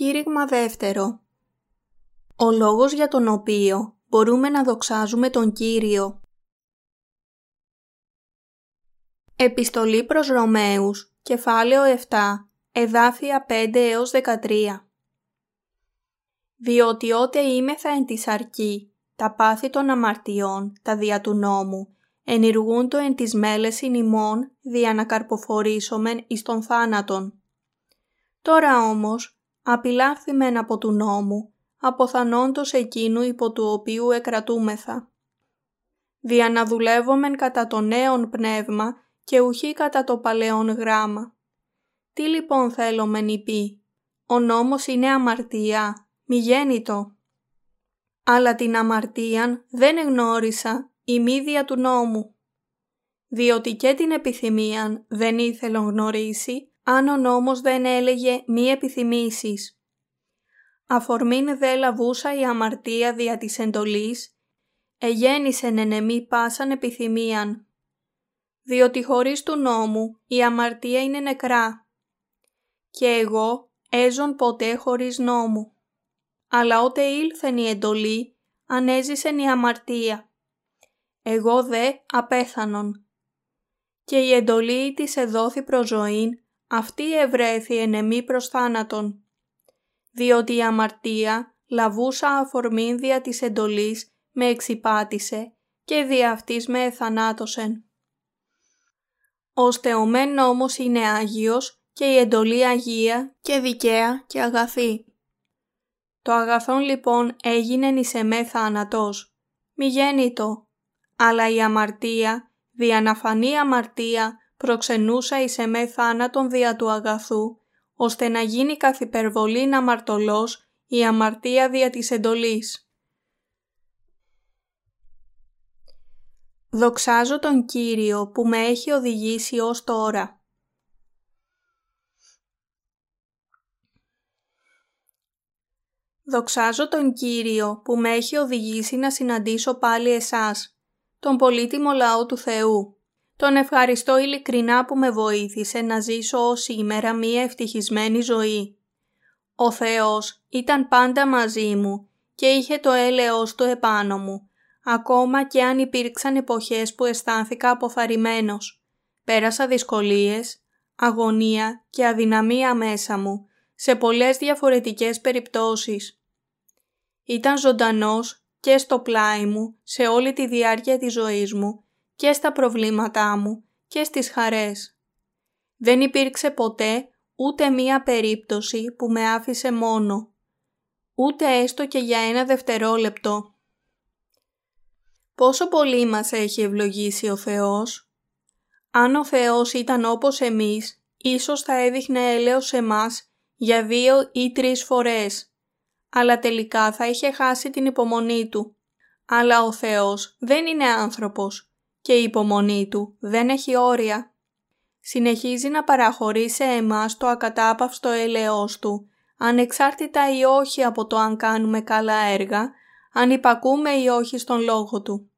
Κήρυγμα δεύτερο. Ο λόγος για τον οποίο μπορούμε να δοξάζουμε τον Κύριο. Επιστολή προς Ρωμαίους, κεφάλαιο 7, εδάφια 5 έως 13 Διότι ότε είμεθα εν της αρκή, τα πάθη των αμαρτιών, τα δια του νόμου, ενηργούν το εν της μέλεσιν ημών, δια να καρποφορήσομεν εις τον θάνατον. Τώρα όμως, απειλάχθημεν από του νόμου, αποθανόντος εκείνου υπό του οποίου εκρατούμεθα. Δια να δουλεύομεν κατά το νέον πνεύμα και ουχή κατά το παλαιόν γράμμα. Τι λοιπόν θέλομεν υπή, ο νόμος είναι αμαρτία, μη γέννητο. Αλλά την αμαρτίαν δεν εγνώρισα η μύδια του νόμου. Διότι και την επιθυμίαν δεν ήθελον γνωρίσει, αν ο νόμος δεν έλεγε μη επιθυμήσεις. Αφορμήν δε λαβούσα η αμαρτία δια της εντολής, εγέννησεν εν εμή πάσαν επιθυμίαν. Διότι χωρίς του νόμου η αμαρτία είναι νεκρά. Και εγώ έζων ποτέ χωρίς νόμου. Αλλά ότε ήλθεν η εντολή, ανέζησεν η αμαρτία. Εγώ δε απέθανον. Και η εντολή της εδόθη προς ζωήν, αυτή ευρέθη εν εμή προς θάνατον. Διότι η αμαρτία, λαβούσα αφορμήν δια της εντολής, με εξυπάτησε και δια αυτής με εθανάτωσεν. Ώστε ο μεν νόμος είναι Άγιος και η εντολή Αγία και δικαία και αγαθή. Το αγαθόν λοιπόν έγινε εις εμέ θάνατος, μη γέννητο, αλλά η αμαρτία, δια να φανεί αμαρτία, προξενούσα εις εμέ θάνατον δια του αγαθού, ώστε να γίνει καθ' υπερβολήν αμαρτωλός η αμαρτία δια της εντολής. Δοξάζω τον Κύριο που με έχει οδηγήσει ως τώρα. Δοξάζω τον Κύριο που με έχει οδηγήσει να συναντήσω πάλι εσάς, τον πολύτιμο λαό του Θεού. Τον ευχαριστώ ειλικρινά που με βοήθησε να ζήσω ως σήμερα μία ευτυχισμένη ζωή. Ο Θεός ήταν πάντα μαζί μου και είχε το έλεος του επάνω μου, ακόμα και αν υπήρξαν εποχές που αισθάνθηκα αποθαρρυμένος. Πέρασα δυσκολίες, αγωνία και αδυναμία μέσα μου, σε πολλές διαφορετικές περιπτώσεις. Ήταν ζωντανός και στο πλάι μου σε όλη τη διάρκεια της ζωής μου και στα προβλήματά μου και στις χαρές. Δεν υπήρξε ποτέ ούτε μία περίπτωση που με άφησε μόνο, ούτε έστω και για ένα δευτερόλεπτο. Πόσο πολύ μας έχει ευλογήσει ο Θεός; Αν ο Θεός ήταν όπως εμείς, ίσως θα έδειχνε έλεος σε μας για δύο ή τρεις φορές, αλλά τελικά θα είχε χάσει την υπομονή του. Αλλά ο Θεός δεν είναι άνθρωπος και η υπομονή του δεν έχει όρια. Συνεχίζει να παραχωρεί σε εμάς το ακατάπαυστο έλεος του, ανεξάρτητα ή όχι από το αν κάνουμε καλά έργα, αν υπακούμε ή όχι στον λόγο του.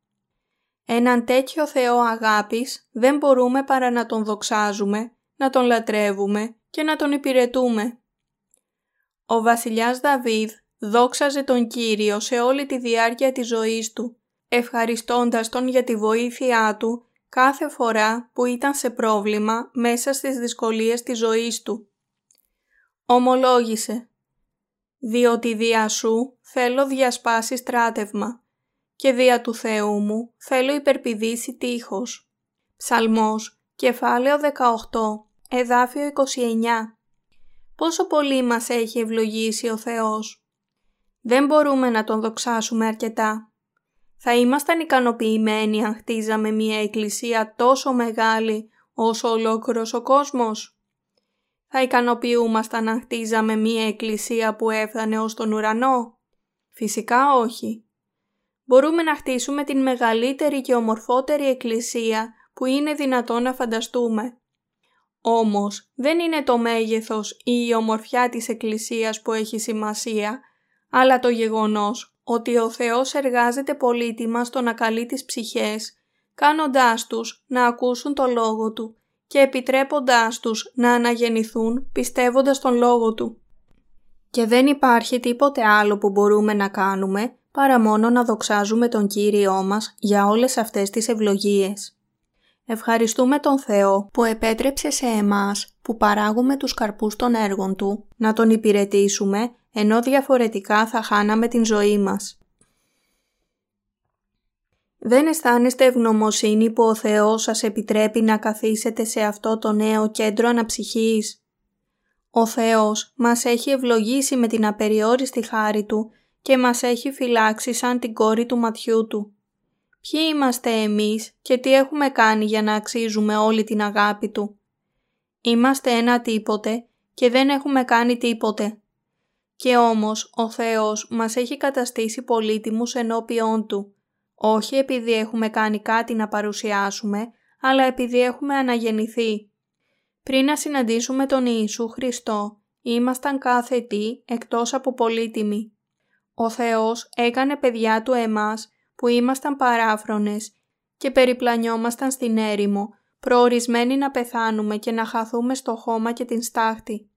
Έναν τέτοιο Θεό αγάπης δεν μπορούμε παρά να τον δοξάζουμε, να τον λατρεύουμε και να τον υπηρετούμε. Ο βασιλιάς Δαβίδ δόξαζε τον Κύριο σε όλη τη διάρκεια της ζωής του ευχαριστώντας τον για τη βοήθειά του κάθε φορά που ήταν σε πρόβλημα μέσα στις δυσκολίες της ζωής του. Ομολόγησε «Διότι δια σου θέλω διασπάσει στράτευμα και δια του Θεού μου θέλω υπερπηδήσει τείχος». Ψαλμός, κεφάλαιο 18, εδάφιο 29. Πόσο πολύ μας έχει ευλογήσει ο Θεός. Δεν μπορούμε να τον δοξάσουμε αρκετά. Θα ήμασταν ικανοποιημένοι αν χτίζαμε μια εκκλησία τόσο μεγάλη όσο ολόκληρος ο κόσμος; Θα ικανοποιούμασταν αν χτίζαμε μια εκκλησία που έφτανε ως τον ουρανό; Φυσικά όχι. Μπορούμε να χτίσουμε την μεγαλύτερη και ομορφότερη εκκλησία που είναι δυνατόν να φανταστούμε. Όμως δεν είναι το μέγεθος ή η ομορφιά της εκκλησίας που έχει σημασία, αλλά το γεγονός ότι ο Θεός εργάζεται πολύτιμα στο να καλεί τις ψυχές, κάνοντάς τους να ακούσουν το Λόγο Του και επιτρέποντάς τους να αναγεννηθούν πιστεύοντας τον Λόγο Του. Και δεν υπάρχει τίποτε άλλο που μπορούμε να κάνουμε παρά μόνο να δοξάζουμε τον Κύριό μας για όλες αυτές τις ευλογίες. Ευχαριστούμε τον Θεό που επέτρεψε σε εμάς που παράγουμε τους καρπούς των έργων Του να Τον υπηρετήσουμε ενώ διαφορετικά θα χάναμε την ζωή μας. Δεν αισθάνεστε ευγνωμοσύνη που ο Θεός σας επιτρέπει να καθίσετε σε αυτό το νέο κέντρο αναψυχής; Ο Θεός μας έχει ευλογήσει με την απεριόριστη χάρη Του και μας έχει φυλάξει σαν την κόρη του ματιού Του. Ποιοι είμαστε εμείς και τι έχουμε κάνει για να αξίζουμε όλη την αγάπη Του; Είμαστε ένα τίποτε και δεν έχουμε κάνει τίποτε. Και όμως ο Θεός μας έχει καταστήσει πολύτιμους ενώπιόν Του όχι επειδή έχουμε κάνει κάτι να παρουσιάσουμε, αλλά επειδή έχουμε αναγεννηθεί. Πριν να συναντήσουμε τον Ιησού Χριστό, ήμασταν κάθε τι εκτός από πολύτιμοι. Ο Θεός έκανε παιδιά Του εμάς που ήμασταν παράφρονες και περιπλανιόμασταν στην έρημο, προορισμένοι να πεθάνουμε και να χαθούμε στο χώμα και την στάχτη.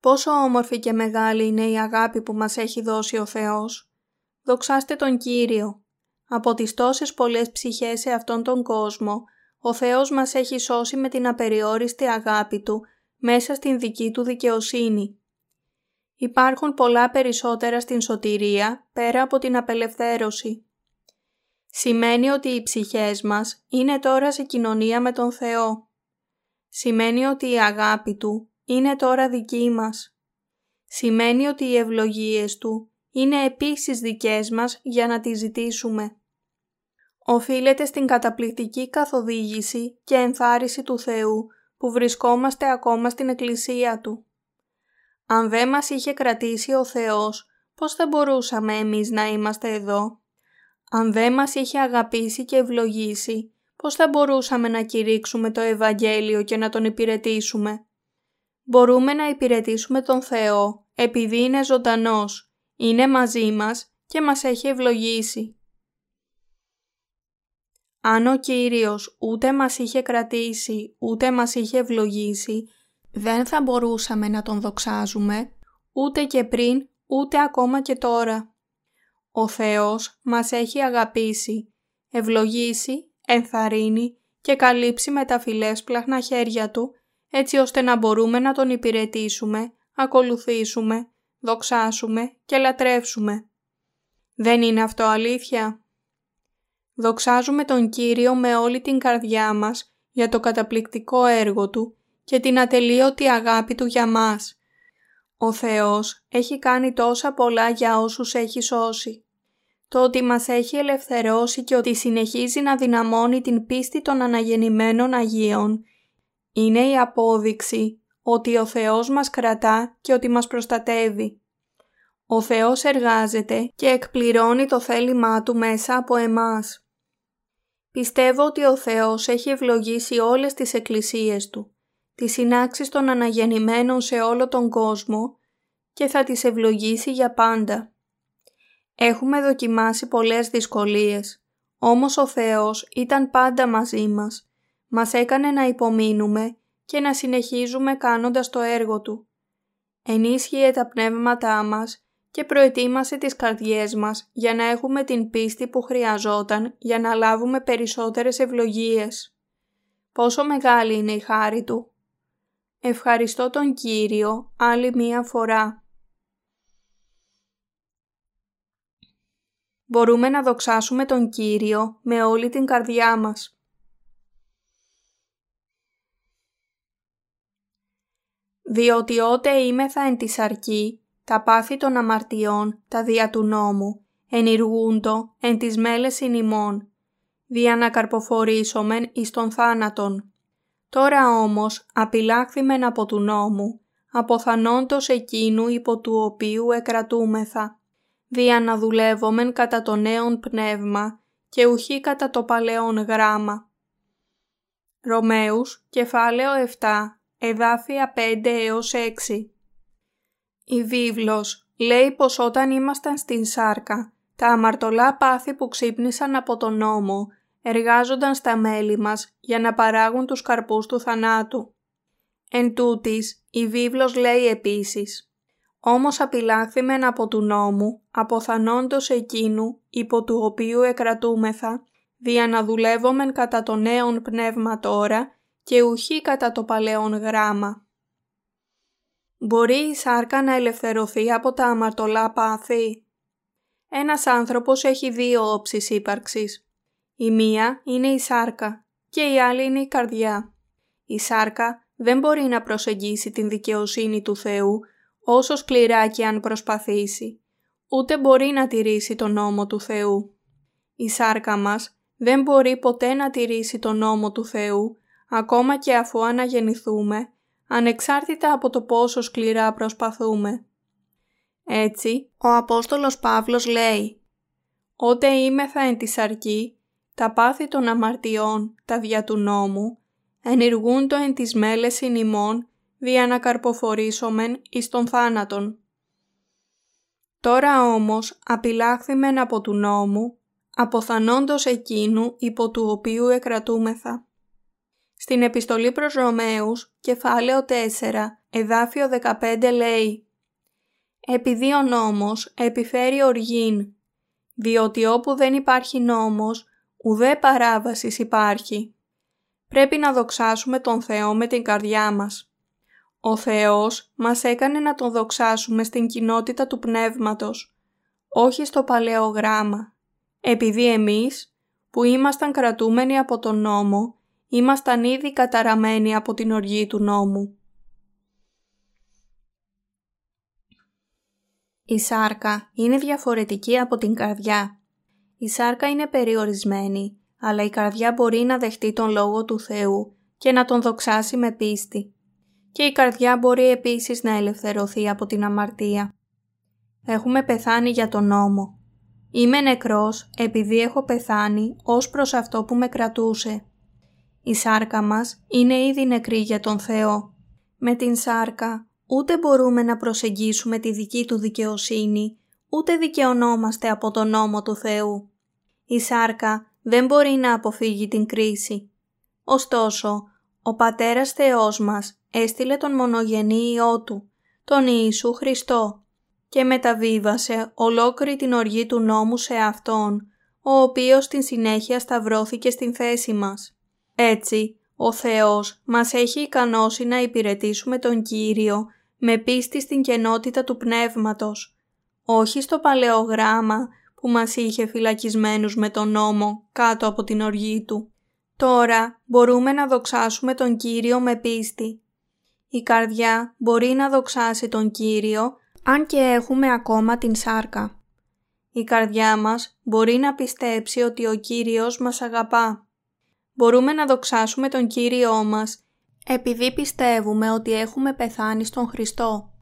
Πόσο όμορφη και μεγάλη είναι η αγάπη που μας έχει δώσει ο Θεός. Δοξάστε τον Κύριο. Από τις τόσες πολλές ψυχές σε αυτόν τον κόσμο, ο Θεός μας έχει σώσει με την απεριόριστη αγάπη Του μέσα στην δική Του δικαιοσύνη. Υπάρχουν πολλά περισσότερα στην σωτηρία πέρα από την απελευθέρωση. Σημαίνει ότι οι ψυχές μας είναι τώρα σε κοινωνία με τον Θεό. Σημαίνει ότι η αγάπη Του είναι τώρα δική μας. Σημαίνει ότι οι ευλογίες Του είναι επίσης δικές μας για να τις ζητήσουμε. Οφείλεται στην καταπληκτική καθοδήγηση και ενθάρρυνση του Θεού που βρισκόμαστε ακόμα στην Εκκλησία Του. Αν δεν μας είχε κρατήσει ο Θεός, πώς θα μπορούσαμε εμείς να είμαστε εδώ; Αν δεν μας είχε αγαπήσει και ευλογήσει, πώς θα μπορούσαμε να κηρύξουμε το Ευαγγέλιο και να Τον υπηρετήσουμε; Μπορούμε να υπηρετήσουμε τον Θεό επειδή είναι ζωντανός είναι μαζί μας και μας έχει ευλογήσει. Αν ο Κύριος ούτε μας είχε κρατήσει, ούτε μας είχε ευλογήσει, δεν θα μπορούσαμε να Τον δοξάζουμε, ούτε και πριν, ούτε ακόμα και τώρα. Ο Θεός μας έχει αγαπήσει, ευλογήσει, ενθαρρύνει και καλύψει με τα φιλέσπλαχνα χέρια Του, έτσι ώστε να μπορούμε να Τον υπηρετήσουμε, ακολουθήσουμε δοξάσουμε και λατρεύσουμε. Δεν είναι αυτό αλήθεια; Δοξάζουμε τον Κύριο με όλη την καρδιά μας για το καταπληκτικό έργο Του και την ατελείωτη αγάπη Του για μας. Ο Θεός έχει κάνει τόσα πολλά για όσους έχει σώσει. Το ότι μας έχει ελευθερώσει και ότι συνεχίζει να δυναμώνει την πίστη των αναγεννημένων Αγίων είναι η απόδειξη ότι ο Θεός μας κρατά και ότι μας προστατεύει. Ο Θεός εργάζεται και εκπληρώνει το θέλημά Του μέσα από εμάς. Πιστεύω ότι ο Θεός έχει ευλογήσει όλες τις εκκλησίες Του, τις συνάξεις των αναγεννημένων σε όλο τον κόσμο και θα τις ευλογήσει για πάντα. Έχουμε δοκιμάσει πολλές δυσκολίες, όμως ο Θεός ήταν πάντα μαζί μας. Μας έκανε να υπομείνουμε και να συνεχίζουμε κάνοντας το έργο Του. Ενίσχυε τα πνεύματά μας και προετοίμασε τις καρδιές μας για να έχουμε την πίστη που χρειαζόταν για να λάβουμε περισσότερες ευλογίες. Πόσο μεγάλη είναι η χάρη Του. Ευχαριστώ τον Κύριο άλλη μία φορά. Μπορούμε να δοξάσουμε τον Κύριο με όλη την καρδιά μας. Διότι ότε είμεθα εν της σαρκή, τα πάθη των αμαρτιών, τα δια του νόμου, ενηργούντο εν τις μέλες ημών, δια να καρποφορήσομεν εις τον θάνατον. Τώρα όμως απειλάχθημεν από του νόμου, αποθανόντος εκείνου υπό του οποίου εκρατούμεθα, δια να δουλεύομεν κατά το νέον πνεύμα και ουχή κατά το παλαιόν γράμμα. Ρωμαίους, κεφάλαιο 7, εδάφια 5 έως 6. Η βίβλος λέει πως όταν ήμασταν στην σάρκα, τα αμαρτωλά πάθη που ξύπνησαν από τον νόμο εργάζονταν στα μέλη μας για να παράγουν τους καρπούς του θανάτου. Εν τούτης, η βίβλος λέει επίσης «Όμως απειλάχθημεν από του νόμου, αποθανόντος εκείνου, υπό του οποίου εκρατούμεθα, δια να δουλεύομεν κατά το νέον πνεύμα τώρα και ουχή κατά το παλαιόν γράμμα». Μπορεί η σάρκα να ελευθερωθεί από τα αμαρτωλά πάθη. Ένας άνθρωπος έχει δύο όψεις ύπαρξης. Η μία είναι η σάρκα και η άλλη είναι η καρδιά. Η σάρκα δεν μπορεί να προσεγγίσει την δικαιοσύνη του Θεού όσο σκληρά και αν προσπαθήσει, ούτε μπορεί να τηρήσει τον νόμο του Θεού. Η σάρκα μας δεν μπορεί ποτέ να τηρήσει τον νόμο του Θεού, ακόμα και αφού αναγεννηθούμε, ανεξάρτητα από το πόσο σκληρά προσπαθούμε. Έτσι, ο Απόστολος Παύλος λέει «Ότε είμεθα εν της σαρκή, τα πάθη των αμαρτιών, τα δια του νόμου, ενηργούν το εν της μέλεσιν ημών, δια να καρποφορήσομεν εις τον θάνατον. Τώρα όμως απειλάχθημεν από του νόμου, αποθανόντος εκείνου υπό του οποίου εκρατούμεθα. Στην επιστολή προς Ρωμαίους, κεφάλαιο 4, εδάφιο 15 λέει «Επειδή ο νόμος επιφέρει οργήν, διότι όπου δεν υπάρχει νόμος, ουδέ παράβασης υπάρχει. Πρέπει να δοξάσουμε τον Θεό με την καρδιά μας. Ο Θεός μας έκανε να τον δοξάσουμε στην κοινότητα του Πνεύματος, όχι στο παλαιό γράμμα, επειδή εμείς, που ήμασταν κρατούμενοι από τον νόμο, ήμασταν ήδη καταραμένοι από την οργή του νόμου. Η σάρκα είναι διαφορετική από την καρδιά. Η σάρκα είναι περιορισμένη, αλλά η καρδιά μπορεί να δεχτεί τον Λόγο του Θεού και να τον δοξάσει με πίστη. Και η καρδιά μπορεί επίσης να ελευθερωθεί από την αμαρτία. Έχουμε πεθάνει για τον νόμο. Είμαι νεκρός επειδή έχω πεθάνει ως προς αυτό που με κρατούσε. Η σάρκα μας είναι ήδη νεκρή για τον Θεό. Με την σάρκα ούτε μπορούμε να προσεγγίσουμε τη δική του δικαιοσύνη, ούτε δικαιωνόμαστε από τον νόμο του Θεού. Η σάρκα δεν μπορεί να αποφύγει την κρίση. Ωστόσο, ο Πατέρας Θεός μας έστειλε τον μονογενή Υιό Του, τον Ιησού Χριστό, και μεταβίβασε ολόκληρη την οργή του νόμου σε Αυτόν, ο οποίος στην συνέχεια σταυρώθηκε στην θέση μας. Έτσι, ο Θεός μας έχει ικανώσει να υπηρετήσουμε τον Κύριο με πίστη στην κενότητα του Πνεύματος, όχι στο παλαιό γράμμα που μας είχε φυλακισμένους με τον νόμο κάτω από την οργή του. Τώρα μπορούμε να δοξάσουμε τον Κύριο με πίστη. Η καρδιά μπορεί να δοξάσει τον Κύριο αν και έχουμε ακόμα την σάρκα. Η καρδιά μας μπορεί να πιστέψει ότι ο Κύριος μας αγαπά. Μπορούμε να δοξάσουμε τον Κύριό μας επειδή πιστεύουμε ότι έχουμε πεθάνει στον Χριστό.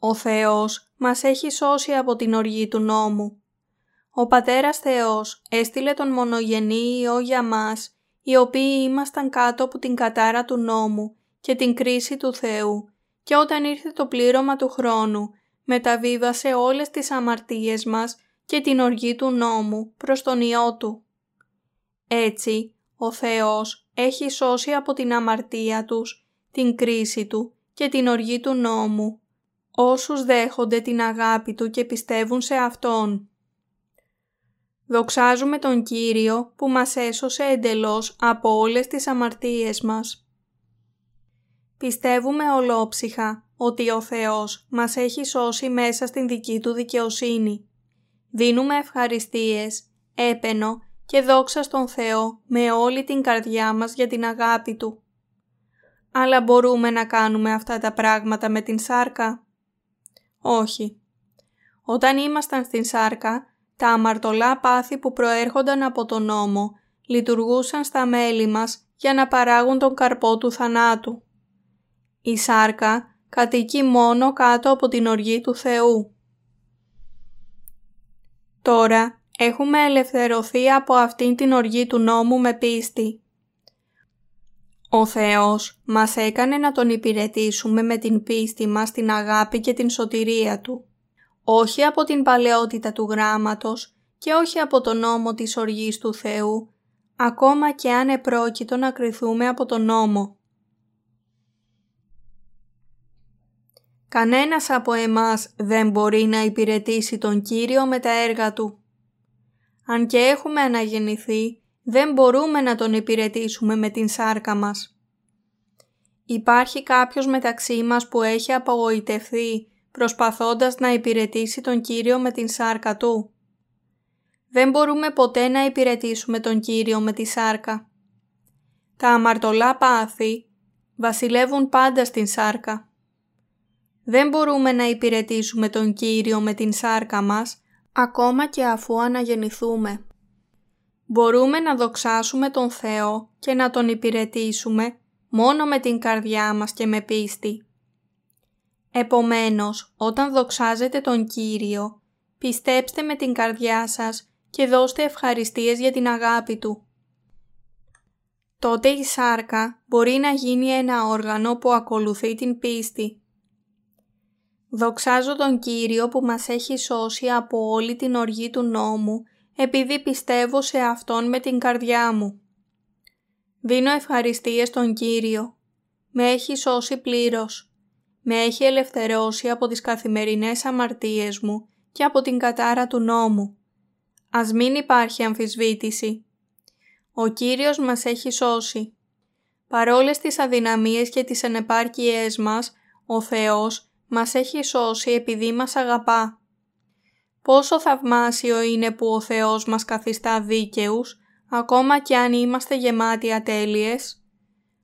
Ο Θεός μας έχει σώσει από την οργή του νόμου ο Πατέρας Θεός έστειλε τον μονογενή Υιό για μας, οι οποίοι ήμασταν κάτω από την κατάρα του νόμου και την κρίση του Θεού και όταν ήρθε το πλήρωμα του χρόνου, μεταβίβασε όλες τις αμαρτίες μας και την οργή του νόμου προς τον Υιό Του. Έτσι, ο Θεός έχει σώσει από την αμαρτία τους, την κρίση Του και την οργή του νόμου, όσους δέχονται την αγάπη Του και πιστεύουν σε Αυτόν. Δοξάζουμε τον Κύριο που μας έσωσε εντελώς από όλες τις αμαρτίες μας. Πιστεύουμε ολόψυχα ότι ο Θεός μας έχει σώσει μέσα στην δική Του δικαιοσύνη. Δίνουμε ευχαριστίες, έπαινο και δόξα στον Θεό με όλη την καρδιά μας για την αγάπη Του. Αλλά μπορούμε να κάνουμε αυτά τα πράγματα με την σάρκα; Όχι. Όταν ήμασταν στην σάρκα, τα αμαρτωλά πάθη που προέρχονταν από τον νόμο λειτουργούσαν στα μέλη μας για να παράγουν τον καρπό του θανάτου. Η σάρκα κατοικεί μόνο κάτω από την οργή του Θεού. Τώρα έχουμε ελευθερωθεί από αυτήν την οργή του νόμου με πίστη. Ο Θεός μας έκανε να Τον υπηρετήσουμε με την πίστη μας την αγάπη και την σωτηρία Του όχι από την παλαιότητα του γράμματος και όχι από τον νόμο της οργής του Θεού, ακόμα και αν επρόκειτο να κριθούμε από τον νόμο. Κανένας από εμάς δεν μπορεί να υπηρετήσει τον Κύριο με τα έργα Του. Αν και έχουμε αναγεννηθεί, δεν μπορούμε να Τον υπηρετήσουμε με την σάρκα μας. Υπάρχει κάποιος μεταξύ μας που έχει απογοητευθεί προσπαθώντας να υπηρετήσει τον Κύριο με την σάρκα Του; Δεν μπορούμε ποτέ να υπηρετήσουμε τον Κύριο με τη σάρκα. Τα αμαρτωλά πάθη βασιλεύουν πάντα στην σάρκα. Δεν μπορούμε να υπηρετήσουμε τον Κύριο με την σάρκα μας, ακόμα και αφού αναγεννηθούμε. Μπορούμε να δοξάσουμε τον Θεό και να Τον υπηρετήσουμε μόνο με την καρδιά μας και με πίστη. Επομένως, όταν δοξάζετε τον Κύριο, πιστέψτε με την καρδιά σας και δώστε ευχαριστίες για την αγάπη Του. Τότε η σάρκα μπορεί να γίνει ένα όργανο που ακολουθεί την πίστη. Δοξάζω τον Κύριο που μας έχει σώσει από όλη την οργή του νόμου επειδή πιστεύω σε Αυτόν με την καρδιά μου. Δίνω ευχαριστίες στον Κύριο. Με έχει σώσει πλήρως. Με έχει ελευθερώσει από τις καθημερινές αμαρτίες μου και από την κατάρα του νόμου. Ας μην υπάρχει αμφισβήτηση. Ο Κύριος μας έχει σώσει. Παρόλες τις αδυναμίες και τις ανεπάρκειές μας, ο Θεός μας έχει σώσει επειδή μας αγαπά. Πόσο θαυμάσιο είναι που ο Θεός μας καθιστά δίκαιους, ακόμα και αν είμαστε γεμάτοι ατέλειες.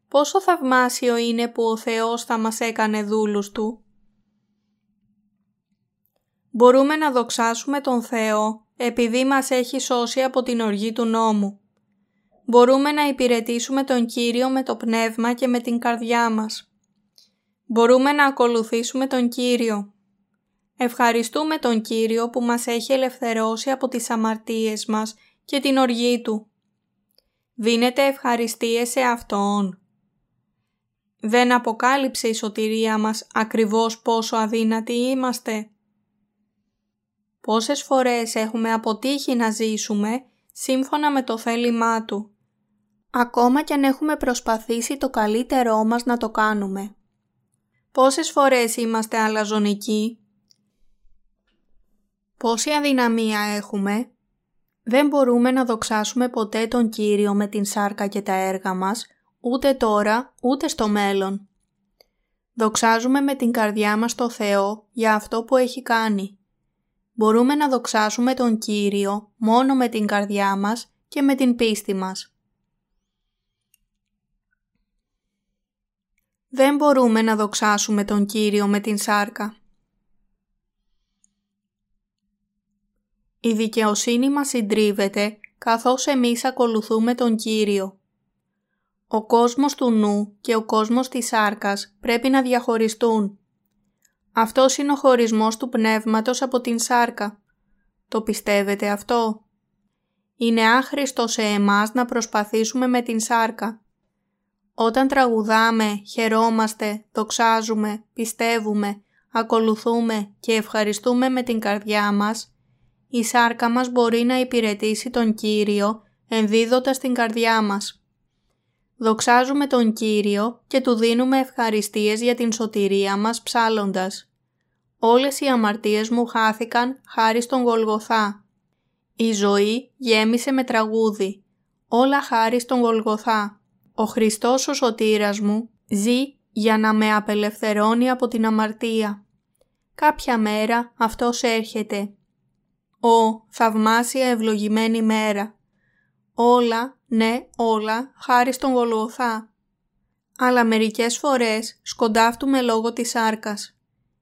Πόσο θαυμάσιο είναι που ο Θεός θα μας έκανε δούλους Του. Μπορούμε να δοξάσουμε τον Θεό επειδή μας έχει σώσει από την οργή του νόμου. Μπορούμε να υπηρετήσουμε τον Κύριο με το πνεύμα και με την καρδιά μας. Μπορούμε να ακολουθήσουμε τον Κύριο. Ευχαριστούμε τον Κύριο που μας έχει ελευθερώσει από τις αμαρτίες μας και την οργή Του. Δίνετε ευχαριστίες σε Αυτόν. Δεν αποκάλυψε η σωτηρία μας ακριβώς πόσο αδύνατοι είμαστε. Πόσες φορές έχουμε αποτύχει να ζήσουμε σύμφωνα με το θέλημά Του. Ακόμα κι αν έχουμε προσπαθήσει το καλύτερό μας να το κάνουμε. Πόσες φορές είμαστε αλαζονικοί. Πόση αδυναμία έχουμε; Δεν μπορούμε να δοξάσουμε ποτέ τον Κύριο με την σάρκα και τα έργα μας, ούτε τώρα, ούτε στο μέλλον. Δοξάζουμε με την καρδιά μας το Θεό για αυτό που έχει κάνει μπορούμε να δοξάσουμε τον Κύριο μόνο με την καρδιά μας και με την πίστη μας. Δεν μπορούμε να δοξάσουμε τον Κύριο με την σάρκα. Η δικαιοσύνη μας συντρίβεται καθώς εμείς ακολουθούμε τον Κύριο. Ο κόσμος του νου και ο κόσμος της σάρκας πρέπει να διαχωριστούν αυτός είναι ο χωρισμός του πνεύματος από την σάρκα. Το πιστεύετε αυτό; Είναι άχρηστο σε εμάς να προσπαθήσουμε με την σάρκα. Όταν τραγουδάμε, χαιρόμαστε, δοξάζουμε, πιστεύουμε, ακολουθούμε και ευχαριστούμε με την καρδιά μας, η σάρκα μας μπορεί να υπηρετήσει τον Κύριο ενδίδοντας την καρδιά μας. Δοξάζουμε τον Κύριο και Του δίνουμε ευχαριστίες για την σωτηρία μας ψάλλοντας. Όλες οι αμαρτίες μου χάθηκαν χάρη στον Γολγοθά. Η ζωή γέμισε με τραγούδι. Όλα χάρη στον Γολγοθά. Ο Χριστός ο σωτήρας μου ζει για να με απελευθερώνει από την αμαρτία. Κάποια μέρα αυτός έρχεται. Ω θαυμάσια ευλογημένη μέρα. Όλα, ναι όλα, χάρη στον Γολγοθά. Αλλά μερικές φορές σκοντάφτουμε λόγω της σάρκας.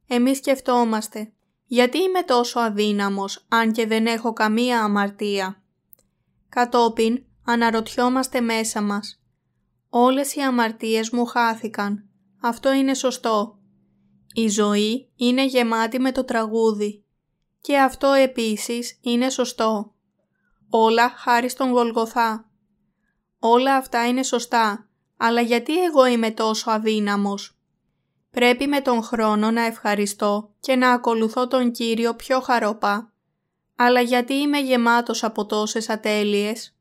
Εμείς σκεφτόμαστε γιατί είμαι τόσο αδύναμος αν και δεν έχω καμία αμαρτία. Κατόπιν αναρωτιόμαστε μέσα μας. Όλες οι αμαρτίες μου χάθηκαν. Αυτό είναι σωστό. Η ζωή είναι γεμάτη με το τραγούδι. Και αυτό επίσης είναι σωστό. Όλα χάρη στον Γολγοθά. Όλα αυτά είναι σωστά. Αλλά γιατί εγώ είμαι τόσο αδύναμος; Πρέπει με τον χρόνο να ευχαριστώ και να ακολουθώ τον Κύριο πιο χαροπά. Αλλά γιατί είμαι γεμάτος από τόσες ατέλειες;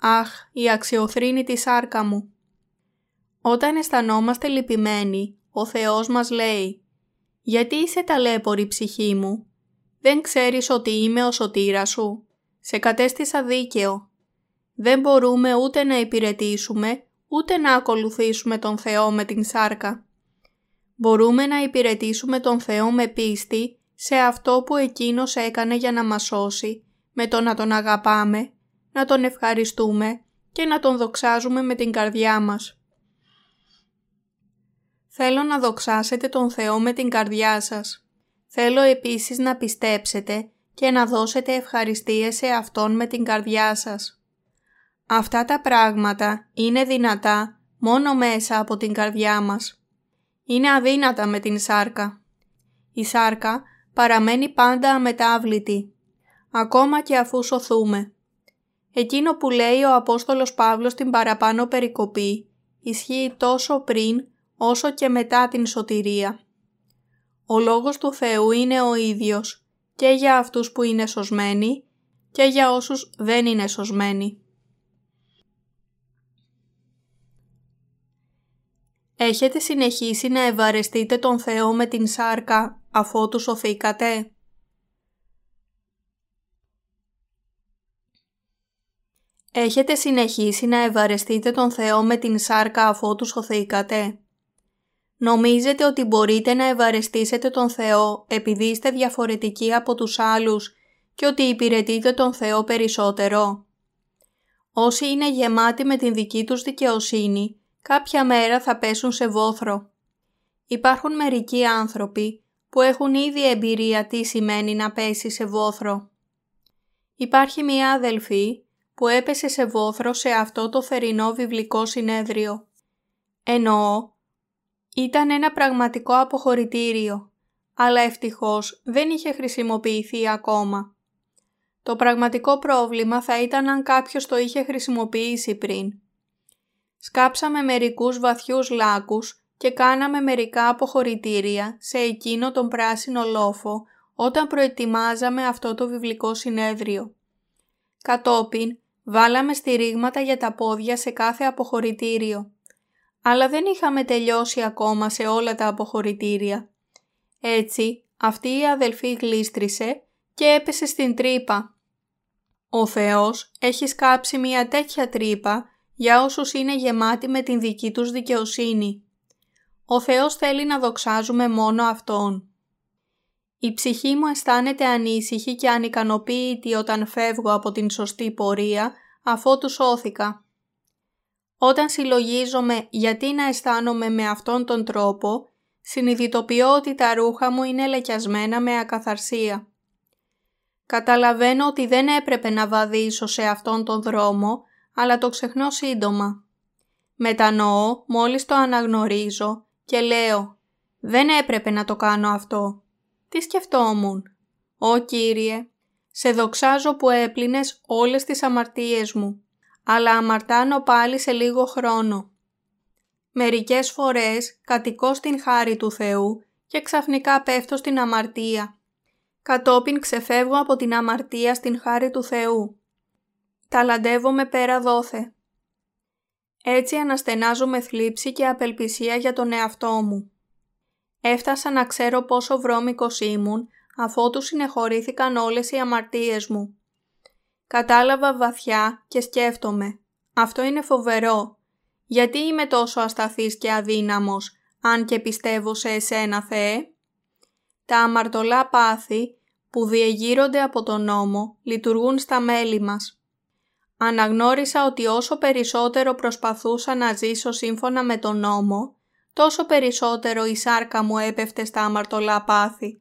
Αχ, η αξιοθρύνη της σάρκα μου. Όταν αισθανόμαστε λυπημένοι, ο Θεός μας λέει «Γιατί είσαι ταλέπορη ψυχή μου, δεν ξέρεις ότι είμαι ο σωτήρας σου, σε κατέστησα δίκαιο. Δεν μπορούμε ούτε να υπηρετήσουμε, ούτε να ακολουθήσουμε τον Θεό με την σάρκα. Μπορούμε να υπηρετήσουμε τον Θεό με πίστη σε αυτό που Εκείνος έκανε για να μας σώσει, με το να Τον αγαπάμε, να Τον ευχαριστούμε και να Τον δοξάζουμε με την καρδιά μας. Θέλω να δοξάσετε τον Θεό με την καρδιά σας. Θέλω επίσης να πιστέψετε και να δώσετε ευχαριστίες σε Αυτόν με την καρδιά σας. Αυτά τα πράγματα είναι δυνατά μόνο μέσα από την καρδιά μας. Είναι αδύνατα με την σάρκα. Η σάρκα παραμένει πάντα αμετάβλητη, ακόμα και αφού σωθούμε. Εκείνο που λέει ο Απόστολος Παύλος στην παραπάνω περικοπή ισχύει τόσο πριν όσο και μετά την σωτηρία. Ο Λόγος του Θεού είναι ο ίδιος και για αυτούς που είναι σωσμένοι και για όσους δεν είναι σωσμένοι. Έχετε συνεχίσει να ευαρεστείτε τον Θεό με την σάρκα αφότου σωθήκατε; Έχετε συνεχίσει να ευαρεστείτε τον Θεό με την σάρκα αφότου σωθήκατε; Νομίζετε ότι μπορείτε να ευαρεστήσετε τον Θεό επειδή είστε διαφορετικοί από τους άλλους και ότι υπηρετείτε τον Θεό περισσότερο; Όσοι είναι γεμάτοι με την δική τους δικαιοσύνη, κάποια μέρα θα πέσουν σε βόθρο. Υπάρχουν μερικοί άνθρωποι που έχουν ήδη εμπειρία τι σημαίνει να πέσει σε βόθρο. Υπάρχει μία αδελφή που έπεσε σε βόθρο σε αυτό το θερινό βιβλικό συνέδριο. Εννοώ ήταν ένα πραγματικό αποχωρητήριο, αλλά ευτυχώς δεν είχε χρησιμοποιηθεί ακόμα. Το πραγματικό πρόβλημα θα ήταν αν κάποιος το είχε χρησιμοποιήσει πριν. Σκάψαμε μερικούς βαθιούς λάκους και κάναμε μερικά αποχωρητήρια σε εκείνο τον πράσινο λόφο όταν προετοιμάζαμε αυτό το βιβλικό συνέδριο. Κατόπιν, βάλαμε στηρίγματα για τα πόδια σε κάθε αποχωρητήριο αλλά δεν είχαμε τελειώσει ακόμα σε όλα τα αποχωρητήρια. Έτσι, αυτή η αδελφή γλίστρισε και έπεσε στην τρύπα. Ο Θεός έχει σκάψει μια τέτοια τρύπα για όσους είναι γεμάτοι με την δική τους δικαιοσύνη. Ο Θεός θέλει να δοξάζουμε μόνο Αυτόν. Η ψυχή μου αισθάνεται ανήσυχη και ανικανοποίητη όταν φεύγω από την σωστή πορεία αφότου σώθηκα. Όταν συλλογίζομαι γιατί να αισθάνομαι με αυτόν τον τρόπο, συνειδητοποιώ ότι τα ρούχα μου είναι λεκιασμένα με ακαθαρσία. Καταλαβαίνω ότι δεν έπρεπε να βαδίσω σε αυτόν τον δρόμο, αλλά το ξεχνώ σύντομα. Μετανοώ μόλις το αναγνωρίζω και λέω «Δεν έπρεπε να το κάνω αυτό». Τι σκεφτόμουν; «Ω Κύριε, σε δοξάζω που έπλυνες όλες τις αμαρτίες μου αλλά αμαρτάνω πάλι σε λίγο χρόνο. Μερικές φορές κατοικώ στην χάρη του Θεού και ξαφνικά πέφτω στην αμαρτία. Κατόπιν ξεφεύγω από την αμαρτία στην χάρη του Θεού. Ταλαντεύομαι πέρα δόθε. Έτσι αναστενάζω με θλίψη και απελπισία για τον εαυτό μου. Έφτασα να ξέρω πόσο βρώμικος ήμουν αφότου συνεχωρήθηκαν όλες οι αμαρτίες μου. Κατάλαβα βαθιά και σκέφτομαι. Αυτό είναι φοβερό. Γιατί είμαι τόσο ασταθής και αδύναμος, αν και πιστεύω σε εσένα Θεέ; Τα αμαρτωλά πάθη που διεγείρονται από τον νόμο λειτουργούν στα μέλη μας. Αναγνώρισα ότι όσο περισσότερο προσπαθούσα να ζήσω σύμφωνα με τον νόμο, τόσο περισσότερο η σάρκα μου έπεφτε στα αμαρτωλά πάθη.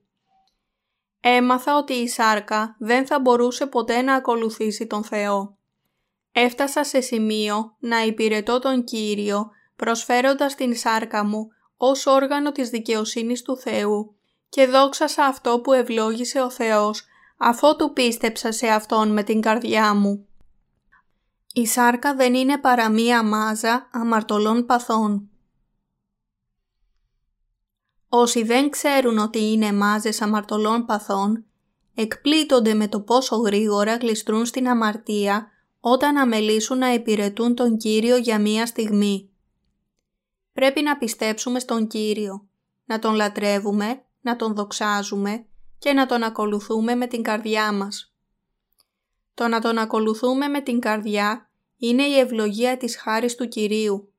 Έμαθα ότι η σάρκα δεν θα μπορούσε ποτέ να ακολουθήσει τον Θεό. Έφτασα σε σημείο να υπηρετώ τον Κύριο προσφέροντας την σάρκα μου ως όργανο της δικαιοσύνης του Θεού και δόξασα αυτό που ευλόγησε ο Θεός αφότου πίστεψα σε Αυτόν με την καρδιά μου. Η σάρκα δεν είναι παρά μία μάζα αμαρτωλών παθών. Όσοι δεν ξέρουν ότι είναι μάζες αμαρτωλών παθών, εκπλήττονται με το πόσο γρήγορα γλιστρούν στην αμαρτία όταν αμελήσουν να υπηρετούν τον Κύριο για μία στιγμή. Πρέπει να πιστέψουμε στον Κύριο, να Τον λατρεύουμε, να Τον δοξάζουμε και να Τον ακολουθούμε με την καρδιά μας. Το να Τον ακολουθούμε με την καρδιά είναι η ευλογία της χάρης του Κυρίου.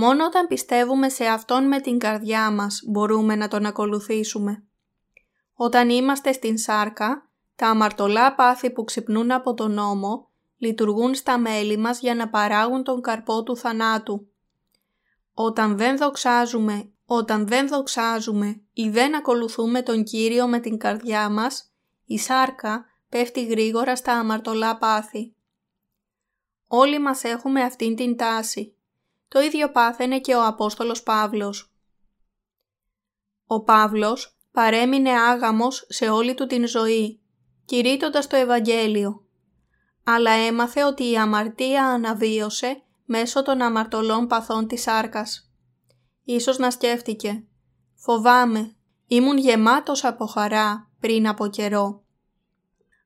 Μόνο όταν πιστεύουμε σε Αυτόν με την καρδιά μας μπορούμε να Τον ακολουθήσουμε. Όταν είμαστε στην σάρκα, τα αμαρτωλά πάθη που ξυπνούν από τον νόμο λειτουργούν στα μέλη μας για να παράγουν τον καρπό του θανάτου. Όταν δεν δοξάζουμε, όταν δεν δοξάζουμε ή δεν ακολουθούμε τον Κύριο με την καρδιά μας, η σάρκα πέφτει γρήγορα στα αμαρτωλά πάθη. Όλοι μας έχουμε αυτήν την τάση. Το ίδιο πάθαινε και ο Απόστολος Παύλος. Ο Παύλος παρέμεινε άγαμος σε όλη του την ζωή, κηρύττοντας το Ευαγγέλιο. Αλλά έμαθε ότι η αμαρτία αναβίωσε μέσω των αμαρτωλών παθών της σάρκας. Ίσως να σκέφτηκε «Φοβάμαι, ήμουν γεμάτος από χαρά πριν από καιρό.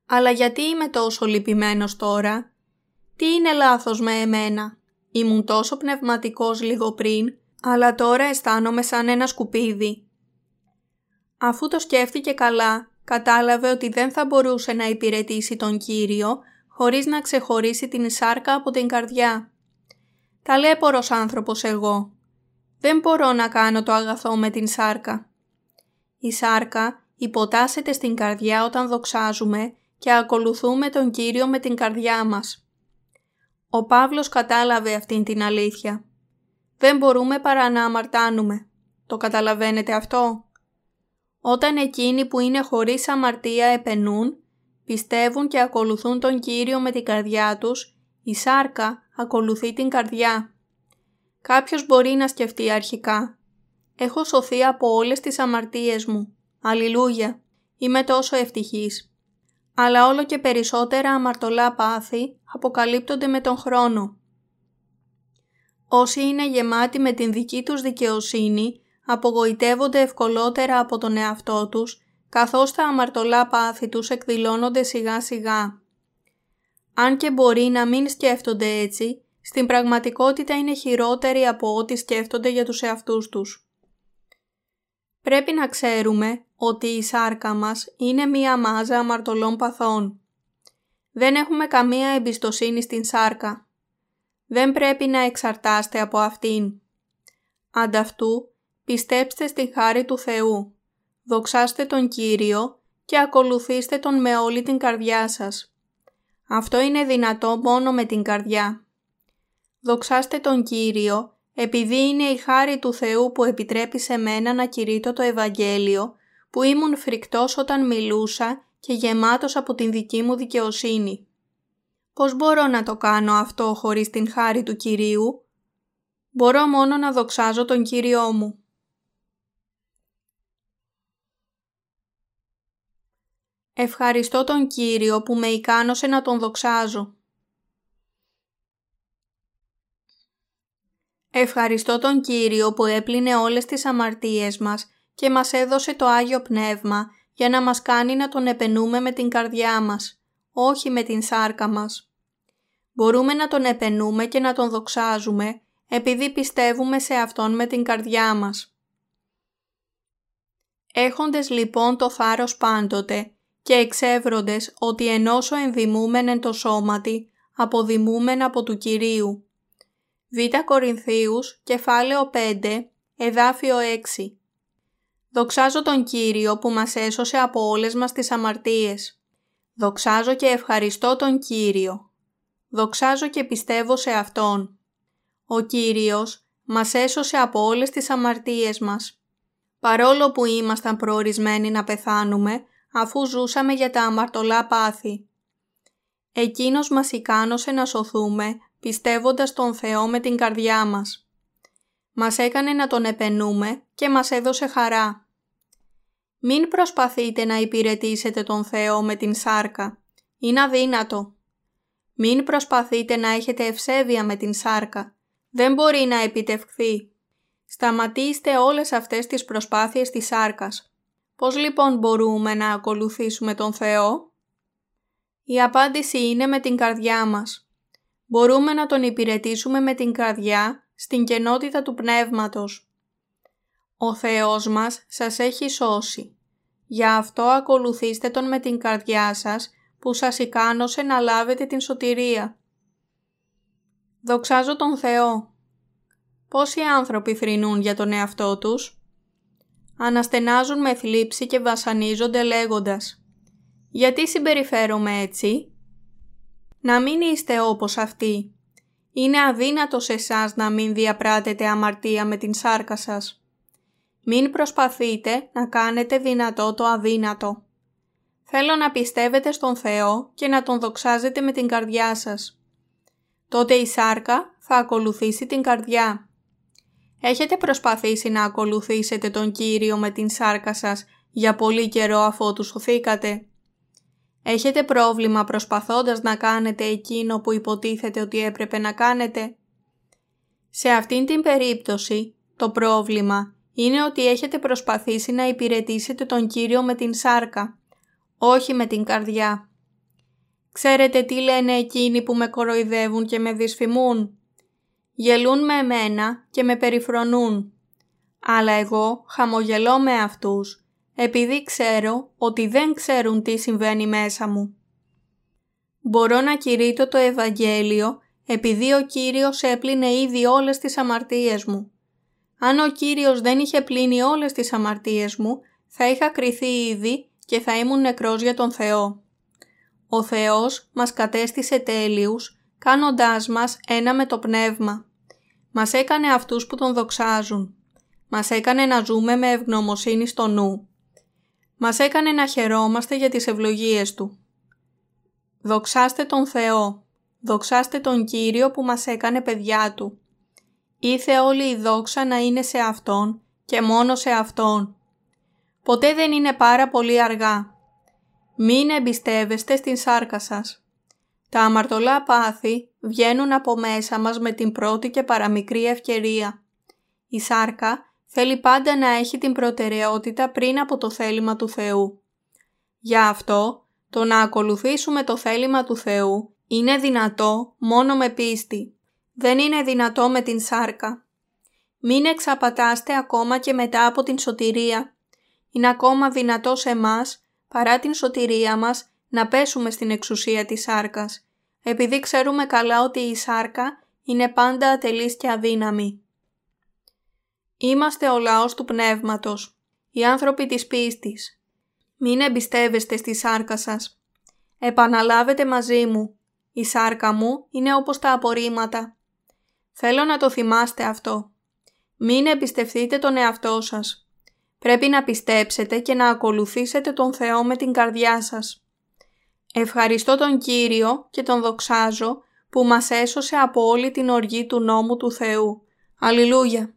Αλλά γιατί είμαι τόσο λυπημένος τώρα» Τι είναι λάθος με εμένα; Ήμουν τόσο πνευματικός λίγο πριν, αλλά τώρα αισθάνομαι σαν ένα σκουπίδι. Αφού το σκέφτηκε καλά, κατάλαβε ότι δεν θα μπορούσε να υπηρετήσει τον Κύριο χωρίς να ξεχωρίσει την σάρκα από την καρδιά. Ταλέπορος άνθρωπος εγώ. Δεν μπορώ να κάνω το αγαθό με την σάρκα. Η σάρκα υποτάσσεται στην καρδιά όταν δοξάζουμε και ακολουθούμε τον Κύριο με την καρδιά μας. Ο Παύλος κατάλαβε αυτήν την αλήθεια. Δεν μπορούμε παρά να αμαρτάνουμε. Το καταλαβαίνετε αυτό; Όταν εκείνοι που είναι χωρίς αμαρτία επενούν, πιστεύουν και ακολουθούν τον Κύριο με την καρδιά τους, η σάρκα ακολουθεί την καρδιά. Κάποιος μπορεί να σκεφτεί αρχικά «Έχω σωθεί από όλες τις αμαρτίες μου. Αλληλούια. Είμαι τόσο ευτυχής» αλλά όλο και περισσότερα αμαρτωλά πάθη αποκαλύπτονται με τον χρόνο. Όσοι είναι γεμάτοι με την δική τους δικαιοσύνη, απογοητεύονται ευκολότερα από τον εαυτό τους, καθώς τα αμαρτωλά πάθη τους εκδηλώνονται σιγά σιγά. Αν και μπορεί να μην σκέφτονται έτσι, στην πραγματικότητα είναι χειρότεροι από ό,τι σκέφτονται για τους εαυτούς τους. Πρέπει να ξέρουμε ότι η σάρκα μας είναι μία μάζα αμαρτωλών παθών. Δεν έχουμε καμία εμπιστοσύνη στην σάρκα. Δεν πρέπει να εξαρτάστε από αυτήν. Ανταυτού, πιστέψτε στη χάρη του Θεού. Δοξάστε τον Κύριο και ακολουθήστε Τον με όλη την καρδιά σας. Αυτό είναι δυνατό μόνο με την καρδιά. Δοξάστε τον Κύριο επειδή είναι η χάρη του Θεού που επιτρέπει σε μένα να κηρύττω το Ευαγγέλιο, που ήμουν φρικτός όταν μιλούσα και γεμάτος από την δική μου δικαιοσύνη. Πώς μπορώ να το κάνω αυτό χωρίς την χάρη του Κυρίου; Μπορώ μόνο να δοξάζω τον Κύριό μου. Ευχαριστώ τον Κύριο που με ικάνωσε να τον δοξάζω. Ευχαριστώ τον Κύριο που έπλυνε όλες τις αμαρτίες μας και μας έδωσε το Άγιο Πνεύμα για να μας κάνει να Τον επενούμε με την καρδιά μας, όχι με την σάρκα μας. Μπορούμε να Τον επενούμε και να Τον δοξάζουμε επειδή πιστεύουμε σε Αυτόν με την καρδιά μας. Έχοντες λοιπόν το θάρρος πάντοτε και εξεύροντες ότι ενώσο ενδημούμεν εν το σώματι, αποδημούμεν από του Κυρίου. Β Κορινθίους, κεφάλαιο 5, εδάφιο 6 Δοξάζω τον Κύριο που μας έσωσε από όλες μας τις αμαρτίες. Δοξάζω και ευχαριστώ τον Κύριο. Δοξάζω και πιστεύω σε Αυτόν. Ο Κύριος μας έσωσε από όλες τις αμαρτίες μας. Παρόλο που ήμασταν προορισμένοι να πεθάνουμε, αφού ζούσαμε για τα αμαρτωλά πάθη. Εκείνος μας ικάνωσε να σωθούμε, πιστεύοντας τον Θεό με την καρδιά μας. Μας έκανε να τον επενούμε και μας έδωσε χαρά. Μην προσπαθείτε να υπηρετήσετε τον Θεό με την σάρκα. Είναι αδύνατο. Μην προσπαθείτε να έχετε ευσέβεια με την σάρκα. Δεν μπορεί να επιτευχθεί. Σταματήστε όλες αυτές τις προσπάθειες της σάρκας. Πώς λοιπόν μπορούμε να ακολουθήσουμε τον Θεό; Η απάντηση είναι με την καρδιά μας. Μπορούμε να Τον υπηρετήσουμε με την καρδιά στην κενότητα του Πνεύματος. Ο Θεός μας σας έχει σώσει. Γι' αυτό ακολουθήστε Τον με την καρδιά σας που σας ικάνωσε να λάβετε την σωτηρία. Δοξάζω τον Θεό. Πόσοι άνθρωποι θρηνούν για τον εαυτό τους; Αναστενάζουν με θλίψη και βασανίζονται λέγοντας «Γιατί συμπεριφέρομαι έτσι» Να μην είστε όπως αυτοί. Είναι αδύνατο σε εσάς να μην διαπράτετε αμαρτία με την σάρκα σας. Μην προσπαθείτε να κάνετε δυνατό το αδύνατο. Θέλω να πιστεύετε στον Θεό και να Τον δοξάζετε με την καρδιά σας. Τότε η σάρκα θα ακολουθήσει την καρδιά. Έχετε προσπαθήσει να ακολουθήσετε τον Κύριο με την σάρκα σας για πολύ καιρό αφού του σωθήκατε. Έχετε πρόβλημα προσπαθώντας να κάνετε εκείνο που υποτίθεται ότι έπρεπε να κάνετε. Σε αυτήν την περίπτωση, το πρόβλημα είναι ότι έχετε προσπαθήσει να υπηρετήσετε τον Κύριο με την σάρκα, όχι με την καρδιά. Ξέρετε τι λένε εκείνοι που με κοροϊδεύουν και με δυσφημούν. Γελούν με εμένα και με περιφρονούν. Αλλά εγώ χαμογελώ με αυτούς, επειδή ξέρω ότι δεν ξέρουν τι συμβαίνει μέσα μου. Μπορώ να κηρύττω το Ευαγγέλιο επειδή ο Κύριος έπλυνε ήδη όλες τις αμαρτίες μου. Αν ο Κύριος δεν είχε πλύνει όλες τις αμαρτίες μου, θα είχα κριθεί ήδη και θα ήμουν νεκρός για τον Θεό. Ο Θεός μας κατέστησε τέλειους, κάνοντάς μας ένα με το Πνεύμα. Μας έκανε αυτούς που Τον δοξάζουν. Μας έκανε να ζούμε με ευγνωμοσύνη στο νου. Μας έκανε να χαιρόμαστε για τις ευλογίες Του. Δοξάστε τον Θεό. Δοξάστε τον Κύριο που μας έκανε παιδιά Του. Ήθε όλη η δόξα να είναι σε Αυτόν και μόνο σε Αυτόν. Ποτέ δεν είναι πάρα πολύ αργά. Μην εμπιστεύεστε στην σάρκα σας. Τα αμαρτωλά πάθη βγαίνουν από μέσα μας με την πρώτη και παραμικρή ευκαιρία. Η σάρκα θέλει πάντα να έχει την προτεραιότητα πριν από το θέλημα του Θεού. Γι' αυτό, το να ακολουθήσουμε το θέλημα του Θεού είναι δυνατό μόνο με πίστη. Δεν είναι δυνατό με την σάρκα. Μην εξαπατάστε ακόμα και μετά από την σωτηρία. Είναι ακόμα δυνατό σε μας, παρά την σωτηρία μας, να πέσουμε στην εξουσία της σάρκας, επειδή ξέρουμε καλά ότι η σάρκα είναι πάντα ατελής και αδύναμη. Είμαστε ο λαός του πνεύματος, οι άνθρωποι της πίστης. Μην εμπιστεύεστε στη σάρκα σας. Επαναλάβετε μαζί μου. Η σάρκα μου είναι όπως τα απορρίμματα. Θέλω να το θυμάστε αυτό. Μην εμπιστευτείτε τον εαυτό σας. Πρέπει να πιστέψετε και να ακολουθήσετε τον Θεό με την καρδιά σας. Ευχαριστώ τον Κύριο και τον δοξάζω που μας έσωσε από όλη την οργή του νόμου του Θεού. Αλληλούια!